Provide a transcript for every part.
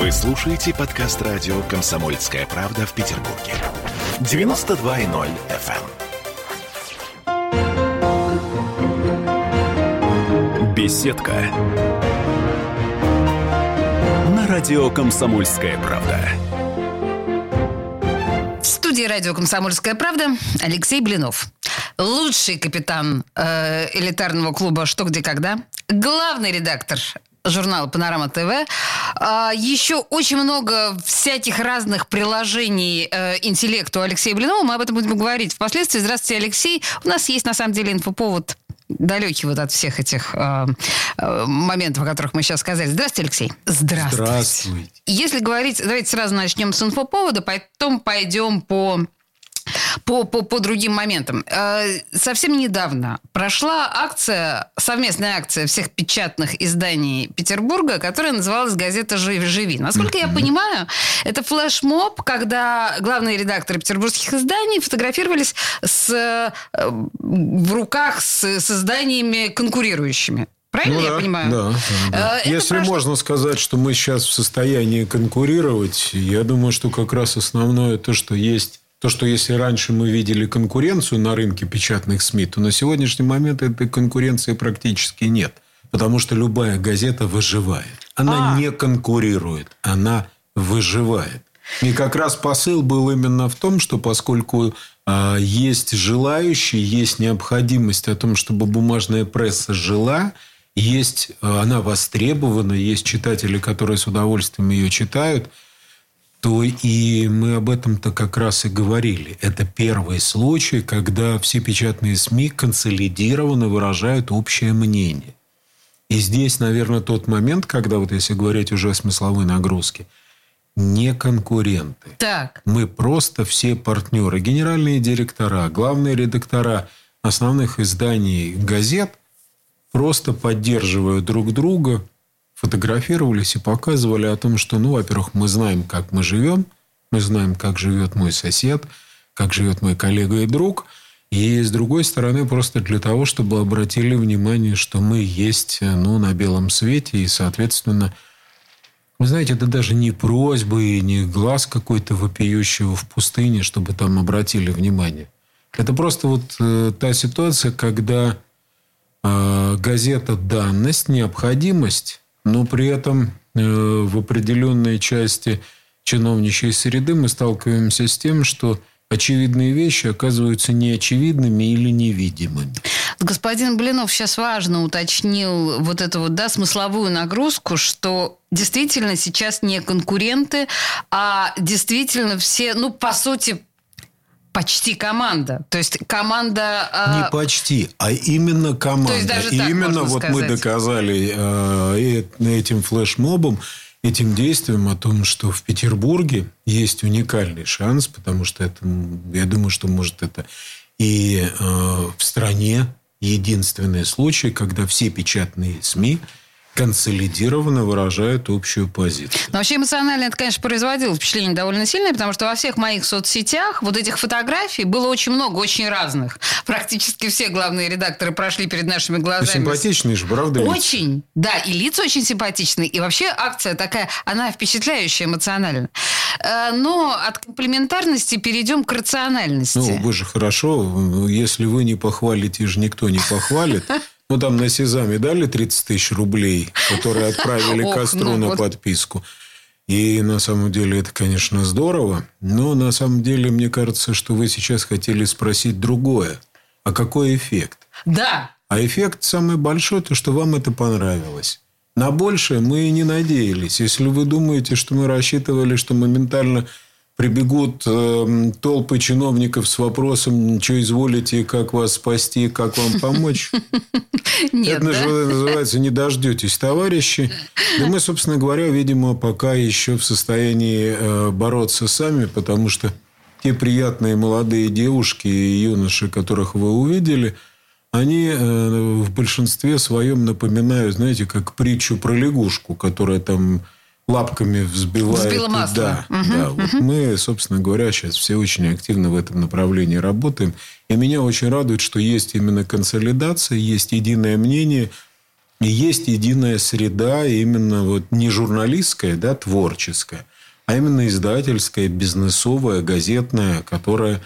Вы слушаете подкаст радио «Комсомольская правда» в Петербурге. 92.0 FM. эм. Беседка. На радио «Комсомольская правда». В студии радио «Комсомольская правда» Алексей Блинов. Лучший капитан э, элитарного клуба «Что, где, когда». Главный редактор журнала «Панорама ТВ». А, еще очень много всяких разных приложений э, интеллекту Алексея Блинова. Мы об этом будем говорить впоследствии. Здравствуйте, Алексей. У нас есть, на самом деле, инфоповод далекий вот от всех этих э, э, моментов, о которых мы сейчас сказали. Здравствуйте, Алексей. Здравствуйте. Здравствуйте. Если говорить, давайте сразу начнем с инфоповода, потом пойдем по по, по, по другим моментам. Э, совсем недавно прошла акция, совместная акция всех печатных изданий Петербурга, которая называлась «Газета «Живи». живи». Насколько я понимаю, это флешмоб, когда главные редакторы петербургских изданий фотографировались с, э, в руках с, с изданиями конкурирующими. Правильно ну, я да, понимаю? Да. да. Э, Если прошло... можно сказать, что мы сейчас в состоянии конкурировать, я думаю, что как раз основное то, что есть то, что если раньше мы видели конкуренцию на рынке печатных СМИ, то на сегодняшний момент этой конкуренции практически нет. Потому что любая газета выживает. Она а. не конкурирует, она выживает. И как раз посыл был именно в том, что поскольку э, есть желающие, есть необходимость о том, чтобы бумажная пресса жила, есть, э, она востребована, есть читатели, которые с удовольствием ее читают – то и мы об этом-то как раз и говорили. Это первый случай, когда все печатные СМИ консолидированно выражают общее мнение. И здесь, наверное, тот момент, когда, вот если говорить уже о смысловой нагрузке, не конкуренты. Так. Мы просто все партнеры. Генеральные директора, главные редактора основных изданий газет просто поддерживают друг друга фотографировались и показывали о том, что, ну, во-первых, мы знаем, как мы живем, мы знаем, как живет мой сосед, как живет мой коллега и друг. И с другой стороны, просто для того, чтобы обратили внимание, что мы есть ну, на белом свете, и, соответственно, вы знаете, это даже не просьбы и не глаз какой-то вопиющего в пустыне, чтобы там обратили внимание. Это просто вот э, та ситуация, когда э, газета данность, необходимость, но при этом э, в определенной части чиновничьей среды мы сталкиваемся с тем, что очевидные вещи оказываются неочевидными или невидимыми. Господин Блинов сейчас важно уточнил вот эту вот, да, смысловую нагрузку, что действительно сейчас не конкуренты, а действительно все, ну, по сути, почти команда. То есть команда... Э... Не почти, а именно команда. То есть даже так именно вот сказать. мы доказали э, этим флешмобом, этим действием о том, что в Петербурге есть уникальный шанс, потому что это, я думаю, что может это и э, в стране единственный случай, когда все печатные СМИ консолидированно выражают общую позицию. Но вообще эмоционально это, конечно, производило впечатление довольно сильное, потому что во всех моих соцсетях вот этих фотографий было очень много, очень разных. Практически все главные редакторы прошли перед нашими глазами. Симпатичные же, правда? Очень, лица? да, и лица очень симпатичные. И вообще акция такая, она впечатляющая эмоционально. Э, но от комплементарности перейдем к рациональности. Ну, вы же хорошо, если вы не похвалите, же никто не похвалит. Ну, там на Сезаме дали 30 тысяч рублей, которые отправили Костру ну на подписку. И на самом деле это, конечно, здорово. Но на самом деле мне кажется, что вы сейчас хотели спросить другое. А какой эффект? Да. А эффект самый большой, то, что вам это понравилось. На большее мы и не надеялись. Если вы думаете, что мы рассчитывали, что моментально прибегут э, толпы чиновников с вопросом, что изволите, как вас спасти, как вам помочь. Нет, Это да? называется «не дождетесь, товарищи». И мы, собственно говоря, видимо, пока еще в состоянии э, бороться сами, потому что те приятные молодые девушки и юноши, которых вы увидели, они э, в большинстве своем напоминают, знаете, как притчу про лягушку, которая там лапками взбивает. Взбила масло. Да, угу, да. Угу. Вот мы, собственно говоря, сейчас все очень активно в этом направлении работаем. И меня очень радует, что есть именно консолидация, есть единое мнение. есть единая среда, именно вот не журналистская, да, творческая, а именно издательская, бизнесовая, газетная, которая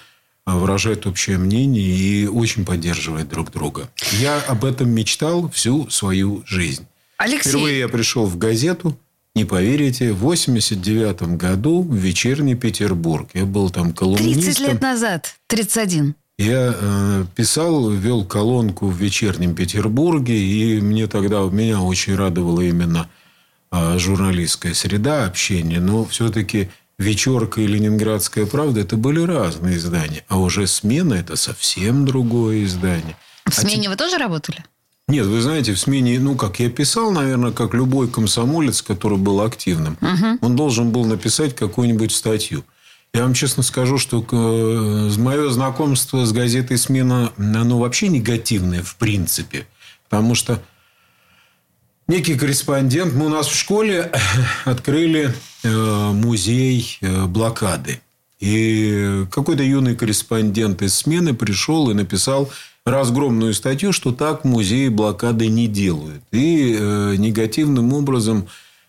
выражает общее мнение и очень поддерживает друг друга. Я об этом мечтал всю свою жизнь. Алексей... Впервые я пришел в газету, не поверите, в 89 году в «Вечерний Петербург». Я был там колумнистом. 30 лет назад, 31. Я э, писал, вел колонку в «Вечернем Петербурге», и мне тогда, меня очень радовала именно э, журналистская среда, общения. Но все-таки «Вечерка» и «Ленинградская правда» – это были разные издания. А уже «Смена» – это совсем другое издание. В а «Смене» а вы тоже работали? Нет, вы знаете, в смене, ну, как я писал, наверное, как любой комсомолец, который был активным, угу. он должен был написать какую-нибудь статью. Я вам честно скажу, что э, мое знакомство с газетой «Смена», оно вообще негативное в принципе. Потому что некий корреспондент, мы у нас в школе открыли э, музей э, блокады. И какой-то юный корреспондент из «Смены» пришел и написал разгромную статью, что так музеи блокады не делают. И негативным образом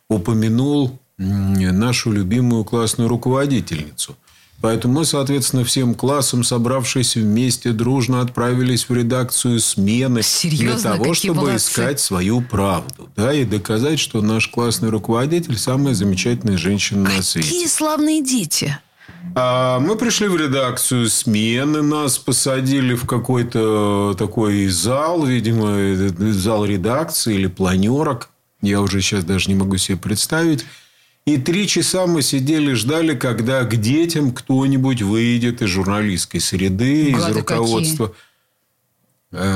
упомянул нашу любимую классную руководительницу. Поэтому мы, соответственно, всем классом, собравшись вместе, дружно отправились в редакцию смены Серьезно? для того, чтобы молодцы? искать свою правду. Да, и доказать, что наш классный руководитель самая замечательная женщина Какие на свете. Какие славные дети! А мы пришли в редакцию смены, нас посадили в какой-то такой зал, видимо, зал редакции или планерок. Я уже сейчас даже не могу себе представить. И три часа мы сидели, ждали, когда к детям кто-нибудь выйдет из журналистской среды, Гады из руководства. Какие?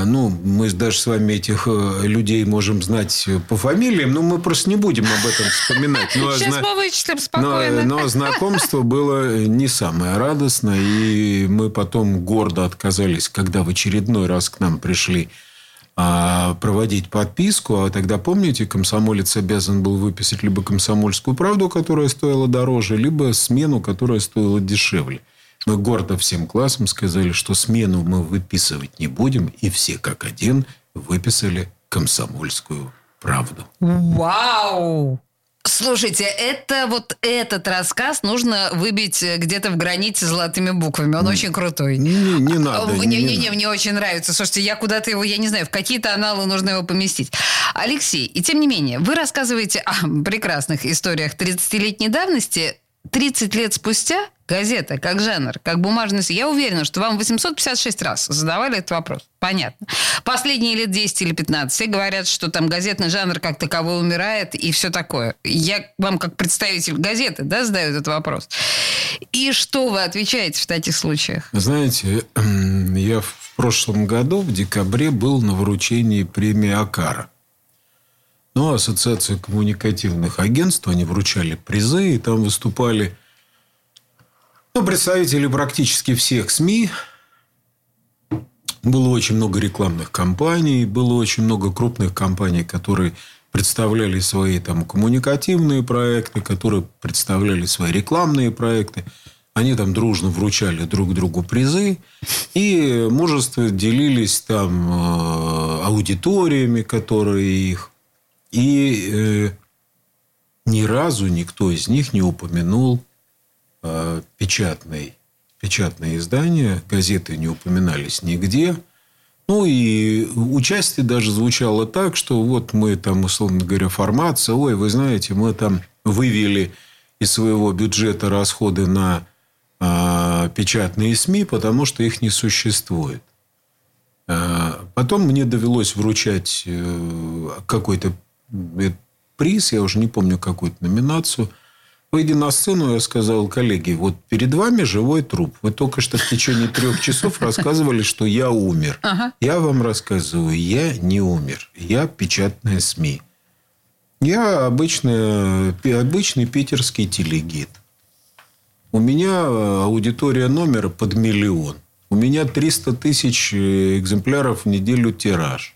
Ну, мы даже с вами этих э, людей можем знать по фамилиям, но мы просто не будем об этом вспоминать. Но, Сейчас зна... мы вычислим спокойно. Но, но знакомство было не самое радостное, и мы потом гордо отказались, когда в очередной раз к нам пришли а, проводить подписку. А тогда, помните, комсомолец обязан был выписать либо комсомольскую правду, которая стоила дороже, либо смену, которая стоила дешевле. Мы гордо всем классом сказали, что смену мы выписывать не будем, и все как один выписали комсомольскую правду. Вау! Слушайте, это вот этот рассказ нужно выбить где-то в границе золотыми буквами. Он очень крутой. Не, не, не надо. Не, не, не, мне очень нравится. Слушайте, я куда-то его, я не знаю, в какие-то аналы нужно его поместить. Алексей, и тем не менее, вы рассказываете о прекрасных историях 30-летней давности. 30 лет спустя газета, как жанр, как бумажность, я уверена, что вам 856 раз задавали этот вопрос. Понятно. Последние лет 10 или 15 все говорят, что там газетный жанр как таковой умирает и все такое. Я вам как представитель газеты да, задаю этот вопрос. И что вы отвечаете в таких случаях? Знаете, я в прошлом году, в декабре, был на вручении премии Акара. Ну, Ассоциация коммуникативных агентств, они вручали призы, и там выступали ну, представители практически всех СМИ. Было очень много рекламных кампаний, было очень много крупных компаний, которые представляли свои там коммуникативные проекты, которые представляли свои рекламные проекты. Они там дружно вручали друг другу призы. И мужество делились там э, аудиториями, которые их. И э, ни разу никто из них не упомянул э, печатный, печатные издания, газеты не упоминались нигде. Ну, и участие даже звучало так, что вот мы там, условно говоря, формация, ой, вы знаете, мы там вывели из своего бюджета расходы на э, печатные СМИ, потому что их не существует. Э, потом мне довелось вручать э, какой-то приз, я уже не помню какую-то номинацию – Выйдя на сцену, я сказал, коллеги, вот перед вами живой труп. Вы только что в течение трех часов рассказывали, что я умер. Ага. Я вам рассказываю, я не умер. Я печатная СМИ. Я обычный, обычный питерский телегид. У меня аудитория номера под миллион. У меня 300 тысяч экземпляров в неделю тираж.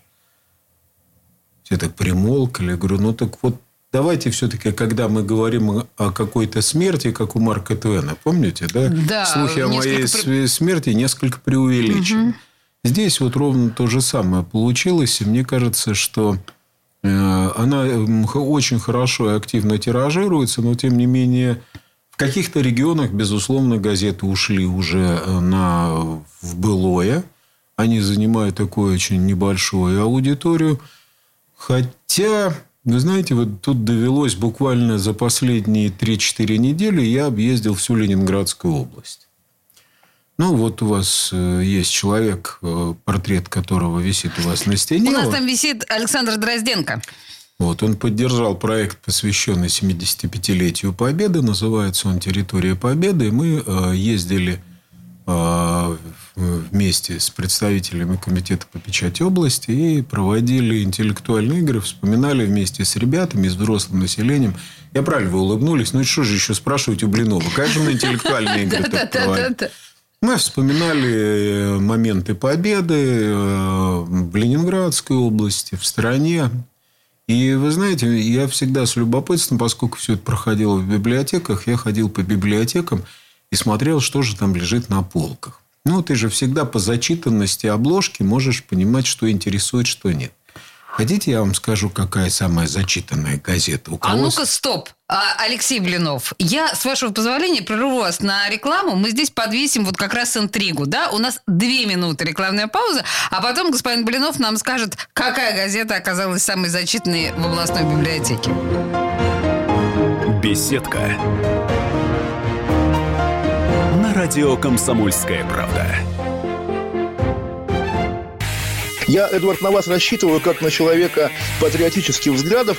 Все так примолкали. Я говорю, ну так вот давайте все-таки, когда мы говорим о какой-то смерти, как у Марка Твена, помните, да? Да. Слухи о моей при... смерти несколько преувеличены. Угу. Здесь вот ровно то же самое получилось. И мне кажется, что Э, она очень хорошо и активно тиражируется, но тем не менее в каких-то регионах, безусловно, газеты ушли уже э, на, в былое. Они занимают такую очень небольшую аудиторию. Хотя, вы знаете, вот тут довелось буквально за последние 3-4 недели я объездил всю Ленинградскую область. Ну, вот у вас э, есть человек, э, портрет которого висит у вас на стене. У нас там висит Александр Дрозденко. Вот, он поддержал проект, посвященный 75-летию Победы. Называется он «Территория Победы». Мы э, ездили вместе с представителями Комитета по печати области и проводили интеллектуальные игры, вспоминали вместе с ребятами, с взрослым населением. Я правильно, вы улыбнулись. Ну, что же еще спрашивать у Блинова? Как же мы интеллектуальные игры так проводим? Мы вспоминали э, моменты победы э, в Ленинградской области, в стране. И вы знаете, я всегда с любопытством, поскольку все это проходило в библиотеках, я ходил по библиотекам и смотрел, что же там лежит на полках. Ну, ты же всегда по зачитанности обложки можешь понимать, что интересует, что нет. Хотите, я вам скажу, какая самая зачитанная газета? У а кого... А ну-ка, стоп. Алексей Блинов, я, с вашего позволения, прерву вас на рекламу. Мы здесь подвесим вот как раз интригу, да? У нас две минуты рекламная пауза, а потом господин Блинов нам скажет, какая газета оказалась самой зачитанной в областной библиотеке. Беседка. Радио «Комсомольская правда». Я, Эдвард, на вас рассчитываю как на человека патриотических взглядов.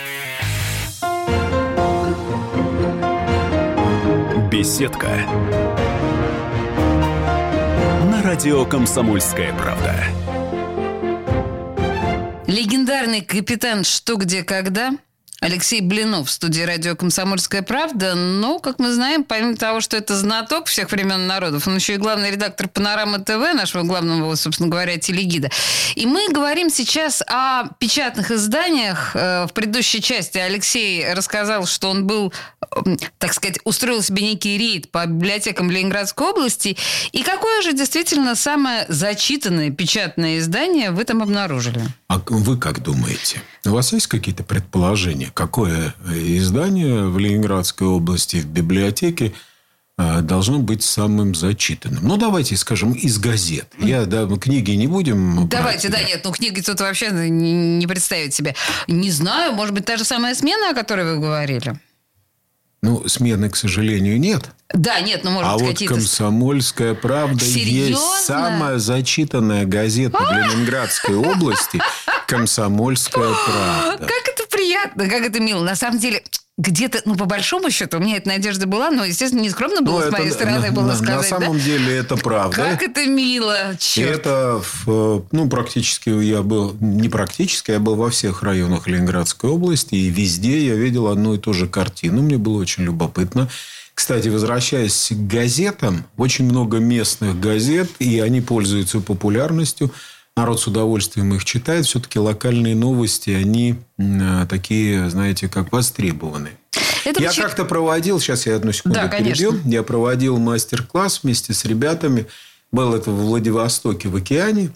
Беседка. На радио «Комсомольская правда». Легендарный капитан «Что, где, когда» Алексей Блинов в студии радио «Комсомольская правда». Но, как мы знаем, помимо того, что это знаток всех времен народов, он еще и главный редактор «Панорамы ТВ», нашего главного, собственно говоря, телегида. И мы говорим сейчас о печатных изданиях. Э, в предыдущей части Алексей рассказал, что он был, так сказать, устроил себе некий рейд по библиотекам Ленинградской области. И какое же действительно самое зачитанное печатное издание вы там обнаружили? А вы как думаете? У вас есть какие-то предположения, какое издание в Ленинградской области в библиотеке э, должно быть самым зачитанным. Ну, давайте скажем, из газет. Я, да, книги не будем... Давайте, брать, да, нет, ну, книги тут вообще не, не представить себе. Не знаю, может быть, та же самая смена, о которой вы говорили? Ну, смены, к сожалению, нет. Да, нет, ну, может а вот «Комсомольская правда» Серьезно? есть самая зачитанная газета в Ленинградской области «Комсомольская правда». Как это приятно, как это мило. На самом деле, где-то, ну, по большому счету, у меня эта надежда была, но, естественно, не скромно было ну, с это, моей стороны на, было на, сказать. На самом да? деле это правда. Как это мило, черт. Это, ну, практически я был, не практически, я был во всех районах Ленинградской области, и везде я видел одну и ту же картину. Мне было очень любопытно. Кстати, возвращаясь к газетам, очень много местных газет, и они пользуются популярностью – народ с удовольствием их читает. Все-таки локальные новости, они э, такие, знаете, как востребованы. Это я почему... как-то проводил, сейчас я одну секунду да, перебью, конечно. я проводил мастер-класс вместе с ребятами. Был это в Владивостоке, в океане.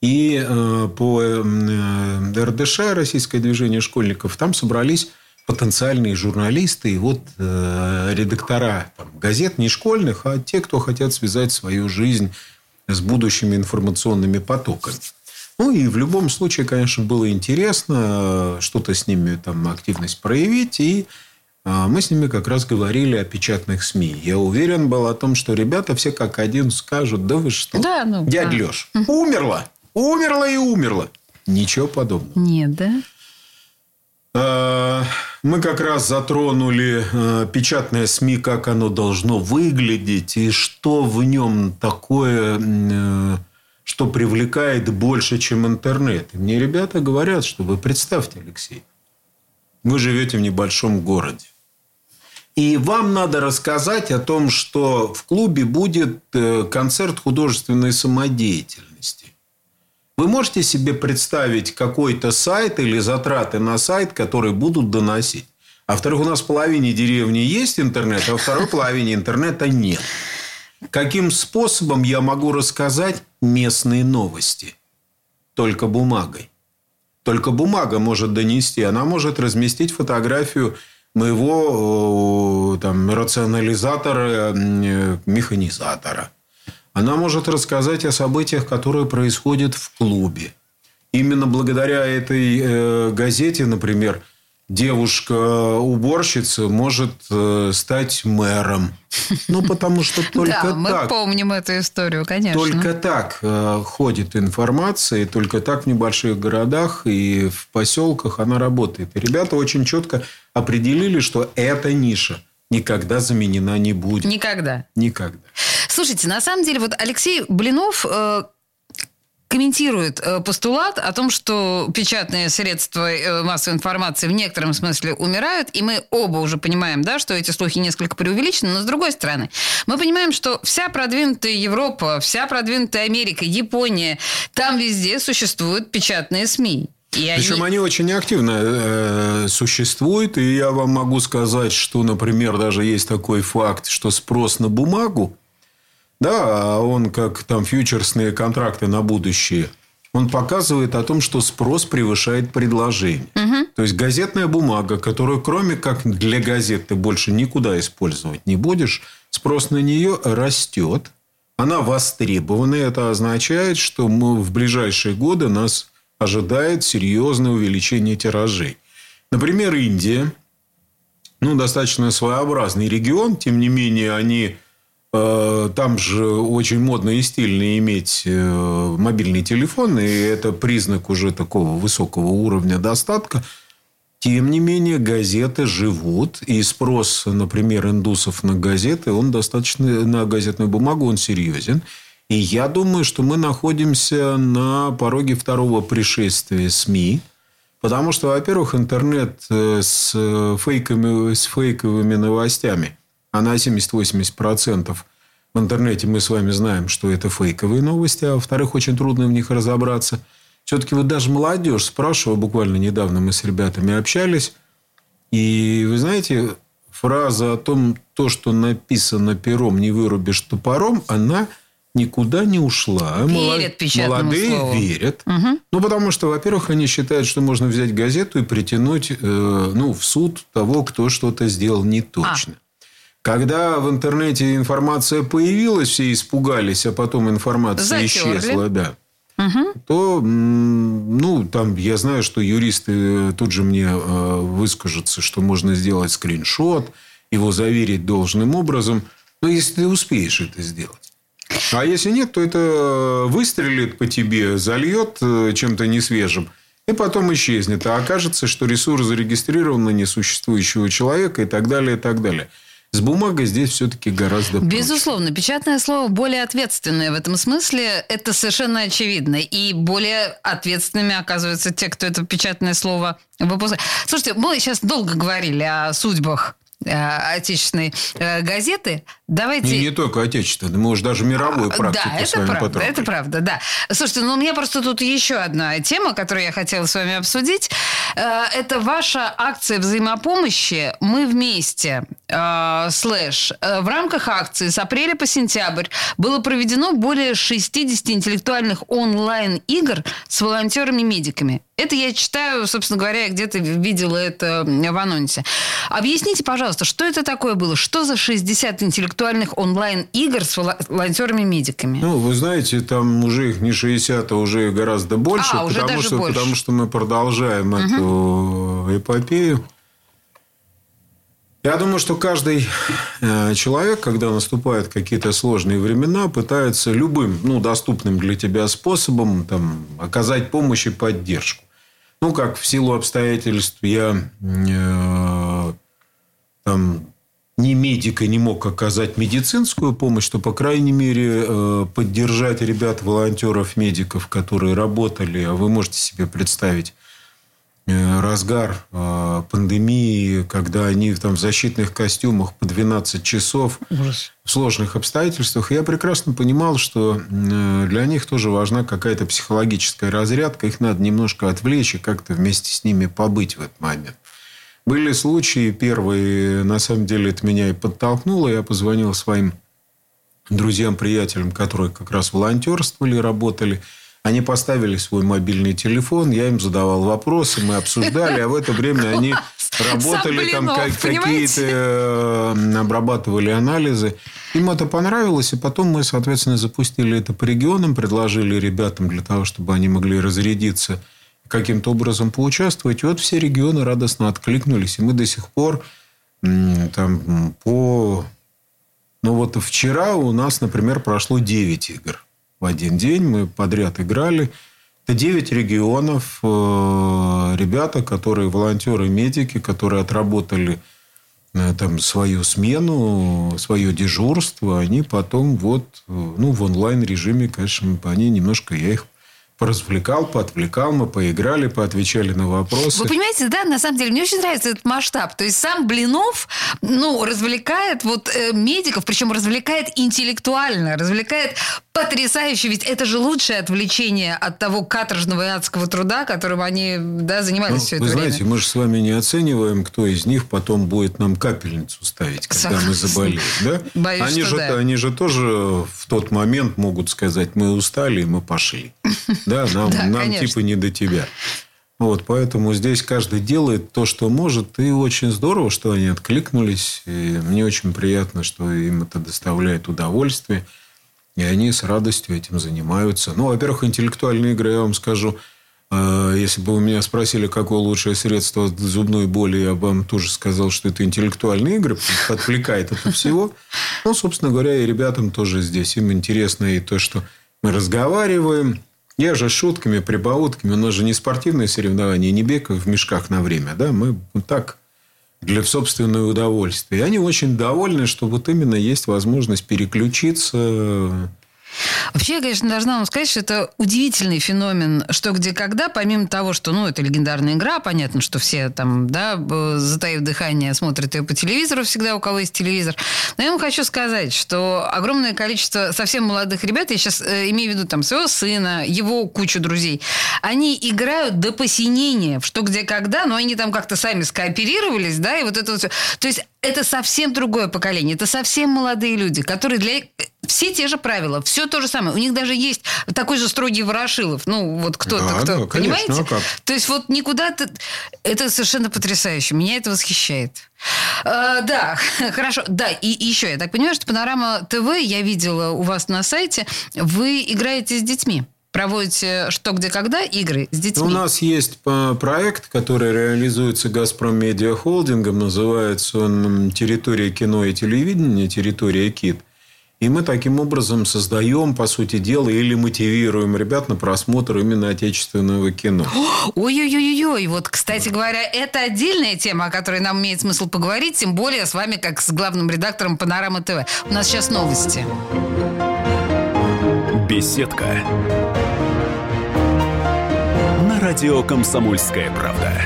И э, по э, РДШ, Российское движение школьников, там собрались потенциальные журналисты и вот э, редактора там, газет не школьных, а те, кто хотят связать свою жизнь с будущими информационными потоками. Ну и в любом случае, конечно, было интересно что-то с ними там активность проявить. И а, мы с ними как раз говорили о печатных СМИ. Я уверен был о том, что ребята все как один скажут, да вы что, да, ну, дядь да. Леш, умерла, умерла и умерла. Ничего подобного. Нет, да? Мы как раз затронули а, печатное СМИ, как оно должно выглядеть и что в нем такое, э, что привлекает больше, чем интернет. И мне ребята говорят, что вы представьте, Алексей, Вы живете в небольшом городе. И вам надо рассказать о том, что в клубе будет э, концерт художественной самодеятельности. Вы можете себе представить какой-то сайт или затраты на сайт, которые будут доносить? А во-вторых, у нас в половине деревни есть интернет, а во второй половине интернета нет. Каким способом я могу рассказать местные новости? Только бумагой. Только бумага может донести. Она может разместить фотографию моего там, рационализатора, э, механизатора. Она может рассказать о событиях, которые происходят в клубе. Именно благодаря этой э, газете, например, девушка-уборщица может э, стать мэром. Ну, потому что только да, мы так. помним эту историю, конечно. Только так э, ходит информация, и только так в небольших городах и в поселках она работает. И ребята очень четко определили, что эта ниша никогда заменена не будет. Никогда. Никогда. Слушайте, на самом деле, вот Алексей Блинов э, комментирует э, постулат о том, что печатные средства э, массовой информации в некотором смысле умирают, и мы оба уже понимаем, да, что эти слухи несколько преувеличены, но с другой стороны, мы понимаем, что вся продвинутая Европа, вся продвинутая Америка, Япония, там везде существуют печатные СМИ. И Причем они... они очень активно э, существуют. И я вам могу сказать, что, например, даже есть такой факт, что спрос на бумагу да, а он как там фьючерсные контракты на будущее. Он показывает о том, что спрос превышает предложение. Угу. То есть газетная бумага, которую кроме как для газет ты больше никуда использовать не будешь, спрос на нее растет. Она востребована. Это означает, что мы в ближайшие годы нас ожидает серьезное увеличение тиражей. Например, Индия. Ну, достаточно своеобразный регион. Тем не менее, они там же очень модно и стильно иметь э, мобильный телефон, и это признак уже такого высокого уровня достатка. Тем не менее, газеты живут, и спрос, например, индусов на газеты, он достаточно, на газетную бумагу, он серьезен. И я думаю, что мы находимся на пороге второго пришествия СМИ, потому что, во-первых, интернет э, с фейками, с фейковыми новостями – а на 70-80% в интернете мы с вами знаем, что это фейковые новости, а во-вторых, очень трудно в них разобраться. Все-таки вот даже молодежь спрашивала, буквально недавно мы с ребятами общались, и вы знаете, фраза о том, то, что написано пером, не вырубишь топором, она никуда не ушла. Верят Молодые слову. верят. Угу. Ну, потому что, во-первых, они считают, что можно взять газету и притянуть э, ну, в суд того, кто что-то сделал не точно. А. Когда в интернете информация появилась, все испугались, а потом информация Затерли. исчезла, да. Угу. То, ну, там, я знаю, что юристы тут же мне э, выскажутся, что можно сделать скриншот, его заверить должным образом. Но если ты успеешь это сделать. А если нет, то это выстрелит по тебе, зальет э, чем-то несвежим. И потом исчезнет. А окажется, что ресурс зарегистрирован на несуществующего человека и так далее, и так далее. С бумагой здесь все-таки гораздо проще. Безусловно. Печатное слово более ответственное в этом смысле. Это совершенно очевидно. И более ответственными оказываются те, кто это печатное слово выпускает. Слушайте, мы сейчас долго говорили о судьбах Э, отечественной э, газеты. Давайте... Не, не только отечественной, мы уже даже мировую а, практику да, это правда, потрогали. это правда, да. Слушайте, ну у меня просто тут еще одна тема, которую я хотела с вами обсудить. Э, это ваша акция взаимопомощи «Мы вместе» слэш. В рамках акции с апреля по сентябрь было проведено более 60 интеллектуальных онлайн-игр с волонтерами-медиками. Это я читаю, собственно говоря, я где-то видела это в анонсе. Объясните, пожалуйста, что это такое было? Что за 60 интеллектуальных онлайн-игр с волонтерами-медиками? Ну, вы знаете, там уже их не 60, а уже гораздо больше. А, уже потому, даже что, больше. потому что мы продолжаем угу. эту эпопею. Я думаю, что каждый э, человек, когда наступают какие-то сложные времена, пытается любым, ну, доступным для тебя способом там, оказать помощь и поддержку. Ну, как в силу обстоятельств я э, там, ни медика не мог оказать медицинскую помощь, то, по крайней мере, э, поддержать ребят, волонтеров, медиков, которые работали, а вы можете себе представить, разгар э, пандемии, когда они там в защитных костюмах по 12 часов Ужас. в сложных обстоятельствах, я прекрасно понимал, что для них тоже важна какая-то психологическая разрядка, их надо немножко отвлечь и как-то вместе с ними побыть в этот момент. Были случаи, первые, на самом деле, это меня и подтолкнуло. Я позвонил своим друзьям, приятелям, которые как раз волонтерствовали, работали. Они поставили свой мобильный телефон, я им задавал вопросы, мы обсуждали, а в это время они работали там какие-то, э, обрабатывали анализы. Им это понравилось, и потом мы, соответственно, запустили это по регионам, предложили ребятам для того, чтобы они могли разрядиться – каким-то образом поучаствовать. И вот все регионы радостно откликнулись. И мы до сих пор там по... Ну, вот вчера у нас, например, прошло 9 игр. Один день мы подряд играли. Это 9 регионов. Э, ребята, которые волонтеры, медики, которые отработали э, там свою смену, свое дежурство, они потом вот, э, ну, в онлайн-режиме, конечно, они немножко, я их поразвлекал, поотвлекал, мы поиграли, поотвечали на вопросы. Вы понимаете, да, на самом деле, мне очень нравится этот масштаб. То есть сам Блинов, ну, развлекает вот э, медиков, причем развлекает интеллектуально, развлекает потрясающе, ведь это же лучшее отвлечение от того каторжного и адского труда, которым они да, занимались ну, все это вы время. знаете, мы же с вами не оцениваем, кто из них потом будет нам капельницу ставить, когда Согласна. мы заболеем. Да? Боюсь, они, что же, да. они же тоже в тот момент могут сказать, мы устали, и мы пошли. Да, нам, нам типа не до тебя. Вот, поэтому здесь каждый делает то, что может. И очень здорово, что они откликнулись. И мне очень приятно, что им это доставляет удовольствие. И они с радостью этим занимаются. Ну, во-первых, интеллектуальные игры, я вам скажу, э, если бы вы меня спросили, какое лучшее средство от зубной боли, я бы вам тоже сказал, что это интеллектуальные игры, отвлекает от всего. Ну, собственно говоря, и ребятам тоже здесь. Им интересно и то, что мы разговариваем, я же шутками, прибаутками. У нас же не спортивные соревнования, не бег в мешках на время. Да? Мы так для собственного удовольствия. И они очень довольны, что вот именно есть возможность переключиться Вообще, я, конечно, должна вам сказать, что это удивительный феномен «Что, где, когда», помимо того, что, ну, это легендарная игра, понятно, что все там, да, затаив дыхание, смотрят ее по телевизору всегда, у кого есть телевизор. Но я вам хочу сказать, что огромное количество совсем молодых ребят, я сейчас э, имею в виду там своего сына, его кучу друзей, они играют до посинения в «Что, где, когда», но они там как-то сами скооперировались, да, и вот это вот все. То есть это совсем другое поколение, это совсем молодые люди, которые для все те же правила, все то же самое. У них даже есть такой же строгий Ворошилов. Ну, вот кто-то, да, кто. Да, понимаете? Конечно, а как? То есть вот никуда... -то... Это совершенно потрясающе. Меня это восхищает. А, да, хорошо. Да, и, и еще, я так понимаю, что Панорама ТВ, я видела у вас на сайте, вы играете с детьми проводите что, где, когда игры с детьми? У нас есть проект, который реализуется «Газпром Медиа Холдингом». Называется он «Территория кино и телевидения», «Территория КИТ». И мы таким образом создаем, по сути дела, или мотивируем ребят на просмотр именно отечественного кино. Ой-ой-ой-ой. Вот, кстати говоря, это отдельная тема, о которой нам имеет смысл поговорить, тем более с вами, как с главным редактором «Панорама ТВ». У нас сейчас новости. Беседка. На радио «Комсомольская правда».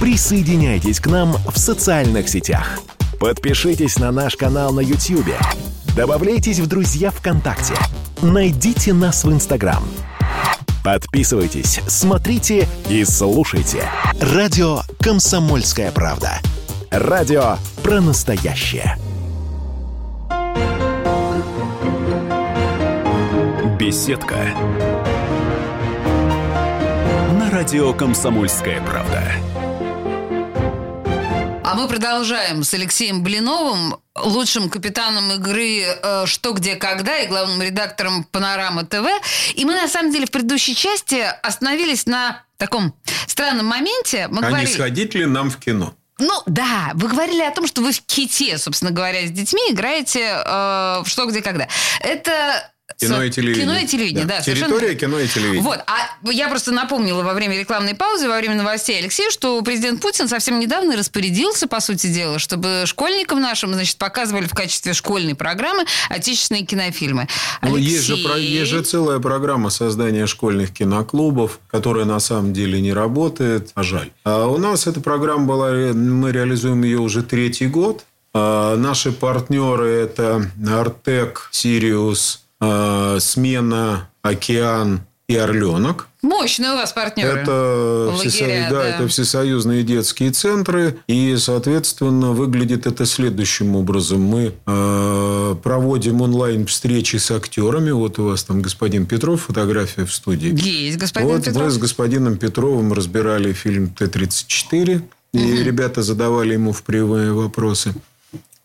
Присоединяйтесь к нам в социальных сетях – Подпишитесь на наш канал на YouTube. Добавляйтесь в друзья ВКонтакте. Найдите нас в Инстаграм. Подписывайтесь, смотрите и слушайте. Радио «Комсомольская правда». Радио про настоящее. Беседка. На радио «Комсомольская правда» мы продолжаем с Алексеем Блиновым, лучшим капитаном игры э, «Что, где, когда» и главным редактором «Панорама ТВ». И мы, на самом деле, в предыдущей части остановились на таком странном моменте. Мы а говорили... не сходить ли нам в кино? Ну, да, вы говорили о том, что вы в ките, собственно говоря, с детьми играете э, в «Что, где, когда». Это Кино и телевидение. Кино и телевидение, да. да Территория кино и телевидение. Вот. А я просто напомнила во время рекламной паузы, во время новостей Алексею, что президент Путин совсем недавно распорядился, по сути дела, чтобы школьникам нашим, значит, показывали в качестве школьной программы отечественные кинофильмы. Ну, есть же, есть же целая программа создания школьных киноклубов, которая на самом деле не работает, а жаль. А у нас эта программа была, мы реализуем ее уже третий год. А наши партнеры это Артек, Сириус, а, Смена, Океан и Орленок. Мощные у вас партнеры. Это, Лагеря, всесо... да, да. это всесоюзные детские центры. И, соответственно, выглядит это следующим образом. Мы э, проводим онлайн-встречи с актерами. Вот у вас там господин Петров, фотография в студии. Есть господин вот Петров. мы с господином Петровым разбирали фильм Т-34. И угу. ребята задавали ему впрямые вопросы.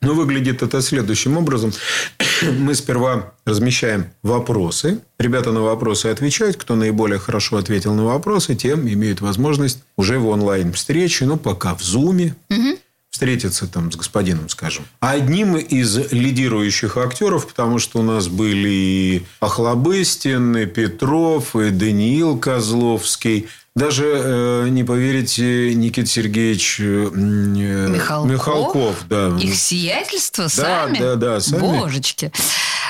Но выглядит это следующим образом. Мы сперва размещаем вопросы. Ребята на вопросы отвечают. Кто наиболее хорошо ответил на вопросы, тем имеют возможность уже в онлайн-встрече, ну, пока в Зуме, угу. Встретиться там с господином, скажем. Одним из лидирующих актеров, потому что у нас были и Охлобыстин, и Петров, и Даниил Козловский – даже, э, не поверите, Никита Сергеевич э, Михалков, Михалков да. Их сиятельство да, сами? Да, да, сами. Божечки.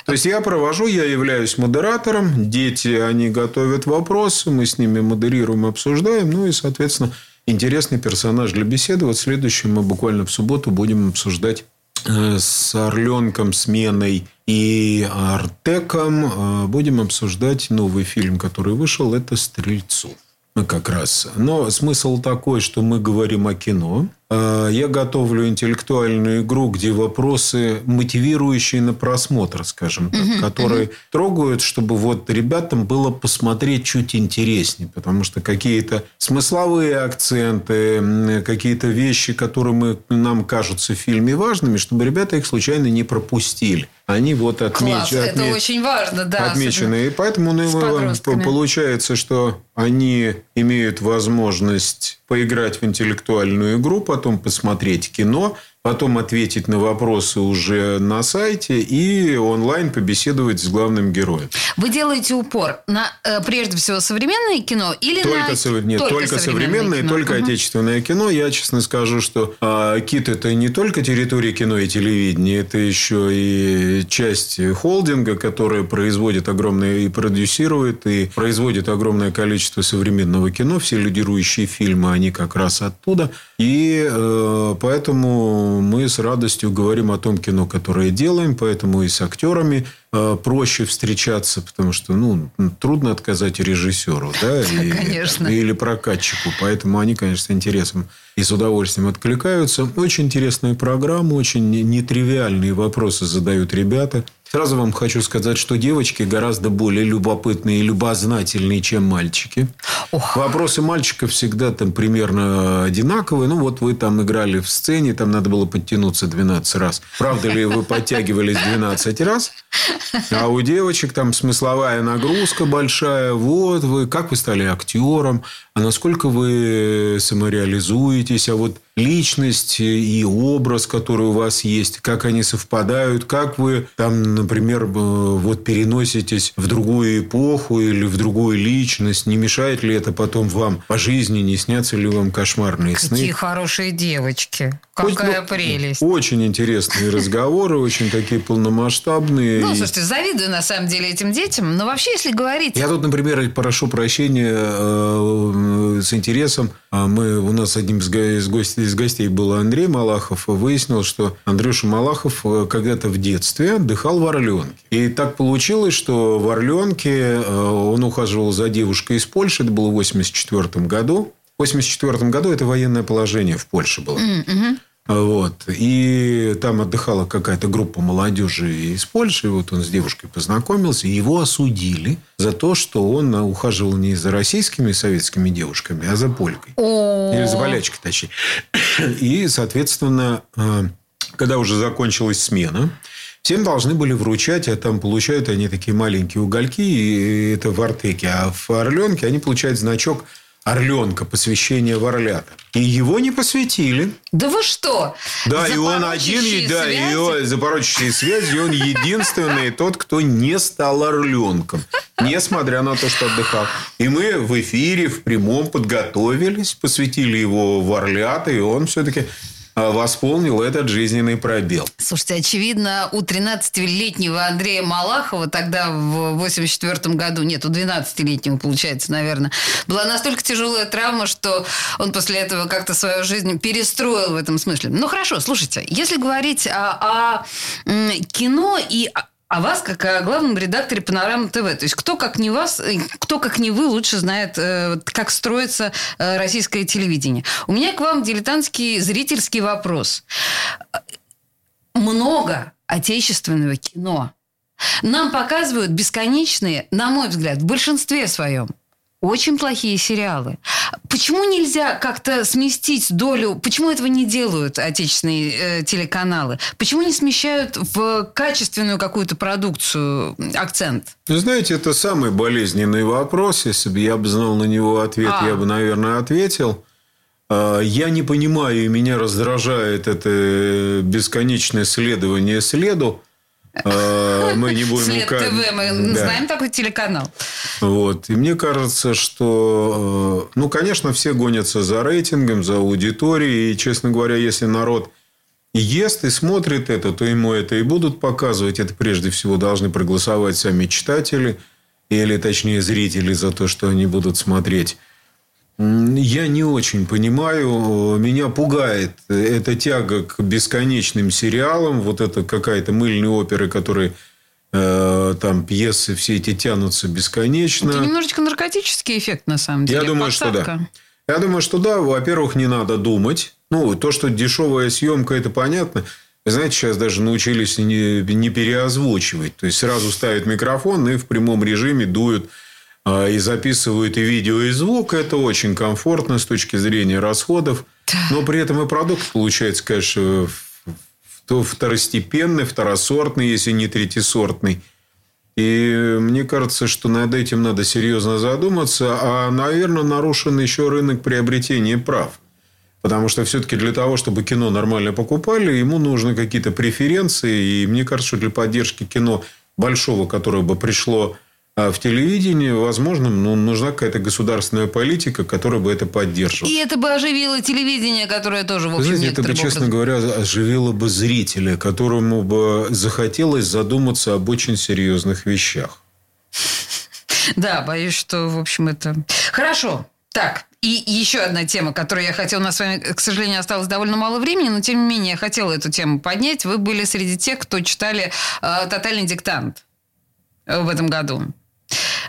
То есть, я провожу, я являюсь модератором. Дети, они готовят вопросы, мы с ними модерируем, обсуждаем. Ну, и, соответственно, интересный персонаж для беседы. Вот следующем мы буквально в субботу будем обсуждать э, с Орленком, Сменой и Артеком. Будем обсуждать новый фильм, который вышел. Это «Стрельцов». Как раз. Но смысл такой, что мы говорим о кино. А, я готовлю интеллектуальную игру, где вопросы, мотивирующие на просмотр, скажем так, угу, которые угу. трогают, чтобы вот ребятам было посмотреть чуть интереснее. Потому что какие-то смысловые акценты, какие-то вещи, которые мы, нам кажутся в фильме важными, чтобы ребята их случайно не пропустили. Они вот отмечены. Класс, это очень важно, да. Отмечены. И поэтому ну, получается, что они имеют возможность поиграть в интеллектуальную игру, потом посмотреть кино, потом ответить на вопросы уже на сайте и онлайн побеседовать с главным героем. Вы делаете упор на, э, прежде всего, современное кино или только на... Со... Нет, только, только современное, кино. только угу. отечественное кино. Я честно скажу, что э, КИТ – это не только территория кино и телевидения, это еще и часть холдинга, которая производит огромное и продюсирует, и производит огромное количество современного кино. Все лидирующие фильмы, они как раз оттуда. И э, поэтому мы с радостью говорим о том кино, которое делаем, поэтому и с актерами проще встречаться, потому что ну, трудно отказать режиссеру да, и, конечно. или прокатчику. Поэтому они, конечно, с интересом и с удовольствием откликаются. Очень интересная программа, очень нетривиальные вопросы задают ребята. Сразу вам хочу сказать, что девочки гораздо более любопытные и любознательные, чем мальчики. Ох. Вопросы мальчиков всегда там примерно одинаковые. Ну, вот вы там играли в сцене, там надо было подтянуться 12 раз. Правда ли вы подтягивались 12 раз? А у девочек там смысловая нагрузка большая. Вот вы, как вы стали актером, а насколько вы самореализуетесь, а вот личность и образ, который у вас есть, как они совпадают, как вы там, например, вот переноситесь в другую эпоху или в другую личность, не мешает ли это потом вам по жизни, не снятся ли вам кошмарные Какие сны? Какие хорошие девочки. Какая ну, прелесть. Очень интересные разговоры, очень такие полномасштабные. Ну, слушайте, завидую на самом деле этим детям. Но вообще, если говорить... Я тут, например, прошу прощения э, с интересом. А мы, у нас одним из гостей, из гостей был Андрей Малахов. Выяснил, что Андрюша Малахов э, когда-то в детстве отдыхал в Орленке. И так получилось, что в Орленке э, он ухаживал за девушкой из Польши. Это было в 1984 году. В 1984 году это военное положение в Польше было. Mm-hmm. Вот. И там отдыхала какая-то группа молодежи из Польши. Вот он с девушкой познакомился. И его осудили за то, что он ухаживал не за российскими советскими девушками, а за полькой. Или за полячкой, точнее. И, соответственно, э, когда уже закончилась смена, Всем должны были вручать, а там получают они такие маленькие угольки, и это в Артеке. А в Орленке они получают значок Орленка, посвящение в Орлята. И его не посвятили. Да вы что? Да, и он один, и, да, и его запорочащие связи, и он единственный тот, кто не стал орленком, несмотря на то, что отдыхал. И мы в эфире, в прямом подготовились, посвятили его в Орлята, и он все-таки восполнил этот жизненный пробел. Слушайте, очевидно, у 13-летнего Андрея Малахова тогда в 84 году, нет, у 12-летнего, получается, наверное, была настолько тяжелая травма, что он после этого как-то свою жизнь перестроил в этом смысле. Ну, хорошо, слушайте, если говорить о, о кино и о вас, как о главном редакторе Панорама ТВ. То есть кто, как не вас, кто, как не вы, лучше знает, э, как строится э, российское телевидение. У меня к вам дилетантский зрительский вопрос. Много отечественного кино. Нам показывают бесконечные, на мой взгляд, в большинстве своем, очень плохие сериалы. Почему нельзя как-то сместить долю? Почему этого не делают отечественные э, телеканалы? Почему не смещают в качественную какую-то продукцию акцент? Вы знаете, это самый болезненный вопрос. Если бы я бы знал на него ответ, а. я бы, наверное, ответил. А, я не понимаю, и меня раздражает это бесконечное следование следу. А, мы не будем... След ТВ, мы да. знаем такой телеканал. Вот. И мне кажется, что... Э, ну, конечно, все гонятся за рейтингом, за аудиторией. И, честно говоря, если народ ест и смотрит это, то ему это и будут показывать. Это прежде всего должны проголосовать сами читатели. Или, точнее, зрители за то, что они будут смотреть. Я не очень понимаю. Меня пугает эта тяга к бесконечным сериалам. Вот это какая-то мыльная опера, которые э, там пьесы все эти тянутся бесконечно. Это немножечко наркотический эффект, на самом деле. Я думаю, Подставка. что да. Я думаю, что да. Во-первых, не надо думать. Ну, то, что дешевая съемка, это понятно. Вы знаете, сейчас даже научились не, не переозвучивать. То есть, сразу ставят микрофон и в прямом режиме дуют и записывают и видео, и звук. Это очень комфортно с точки зрения расходов. Но при этом и продукт получается, конечно, второстепенный, второсортный, если не третисортный. И мне кажется, что над этим надо серьезно задуматься. А, наверное, нарушен еще рынок приобретения прав. Потому что все-таки для того, чтобы кино нормально покупали, ему нужны какие-то преференции. И мне кажется, что для поддержки кино большого, которое бы пришло а в телевидении, возможно, ну, нужна какая-то государственная политика, которая бы это поддерживала. И это бы оживило телевидение, которое тоже, в общем, Знаете, это бы, честно говоря, оживило бы зрителя, которому бы захотелось задуматься об очень серьезных вещах. Да, боюсь, что, в общем, это... Хорошо. Так, и еще одна тема, которую я хотела, у нас с вами, к сожалению, осталось довольно мало времени, но тем не менее я хотела эту тему поднять. Вы были среди тех, кто читали э, «Тотальный диктант» в этом году.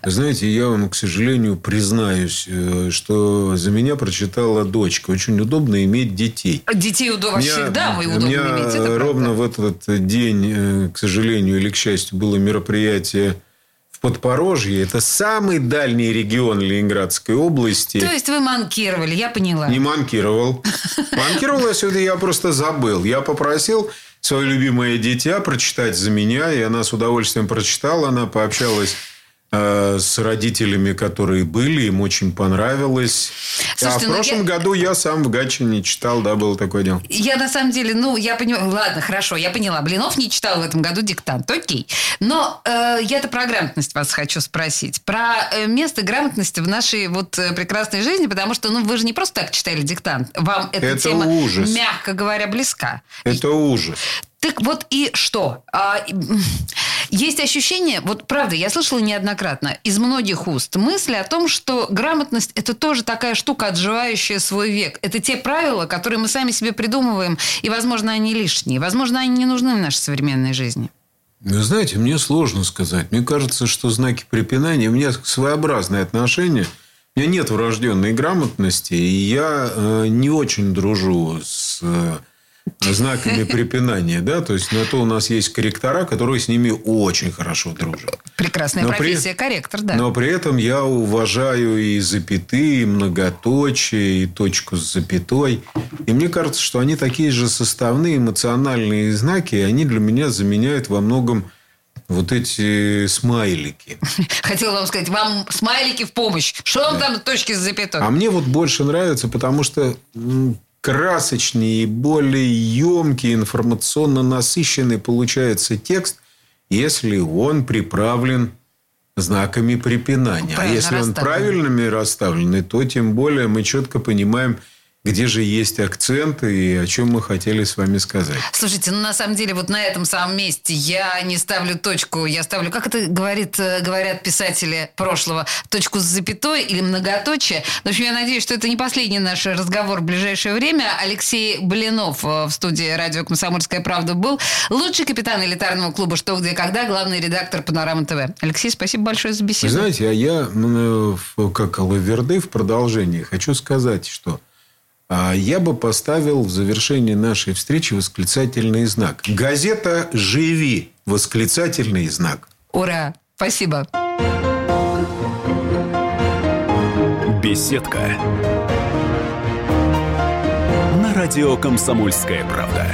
Знаете, я вам, к сожалению, признаюсь, э, что за меня прочитала дочка. Очень удобно иметь детей. Детей удобно меня, всегда вы удобно меня иметь. Это ровно в этот день, э, к сожалению или к счастью, было мероприятие в Подпорожье. Это самый дальний регион Ленинградской области. То есть вы манкировали, я поняла. Не манкировал. Манкировал я сюда, я просто забыл. Я попросил свое любимое дитя прочитать за меня, и она с удовольствием прочитала. Она пообщалась с родителями, которые были, им очень понравилось. Слушайте, а в ну прошлом я... году я сам в Гатчине читал, да, было такое дело. Я на самом деле, ну, я понимаю, ладно, хорошо, я поняла. Блинов не читал в этом году диктант, окей. Но э, я-то про грамотность вас хочу спросить. Про э, место грамотности в нашей вот э, прекрасной жизни, потому что, ну, вы же не просто так читали диктант. Вам эта Это тема, ужас. мягко говоря, близка. Это ужас. Так вот и что? А, есть ощущение, вот правда, я слышала неоднократно из многих уст мысли о том, что грамотность – это тоже такая штука, отживающая свой век. Это те правила, которые мы сами себе придумываем, и, возможно, они лишние. Возможно, они не нужны в нашей современной жизни. Вы знаете, мне сложно сказать. Мне кажется, что знаки препинания... У меня своеобразное отношение. У меня нет врожденной грамотности, и я э, не очень дружу с... Знаками препинания, да, то есть на то у нас есть корректора, которые с ними очень хорошо дружат. Прекрасная но профессия, при, корректор, да. Но при этом я уважаю и запятые, и многоточие, и точку с запятой. И мне кажется, что они такие же составные эмоциональные знаки, и они для меня заменяют во многом вот эти смайлики. Хотела вам сказать, вам смайлики в помощь. Что вам там точки с запятой? А мне вот больше нравится, потому что красочнее и более емкий, информационно насыщенный получается текст, если он приправлен знаками препинания. а если он правильными расставлены, то тем более мы четко понимаем, где же есть акценты и о чем мы хотели с вами сказать. Слушайте, ну на самом деле вот на этом самом месте я не ставлю точку, я ставлю, как это говорит, э, говорят писатели прошлого, точку с запятой или многоточие. В общем, я надеюсь, что это не последний наш разговор в ближайшее время. Алексей Блинов э, в студии радио «Комсомольская правда» был. Лучший капитан элитарного клуба «Что, где, когда», главный редактор «Панорама ТВ». Алексей, спасибо большое за беседу. Вы знаете, а я, как Лаверды в продолжении, хочу сказать, что я бы поставил в завершении нашей встречи восклицательный знак. Газета «Живи!» Восклицательный знак. Ура! Спасибо. Беседка. На радио «Комсомольская правда».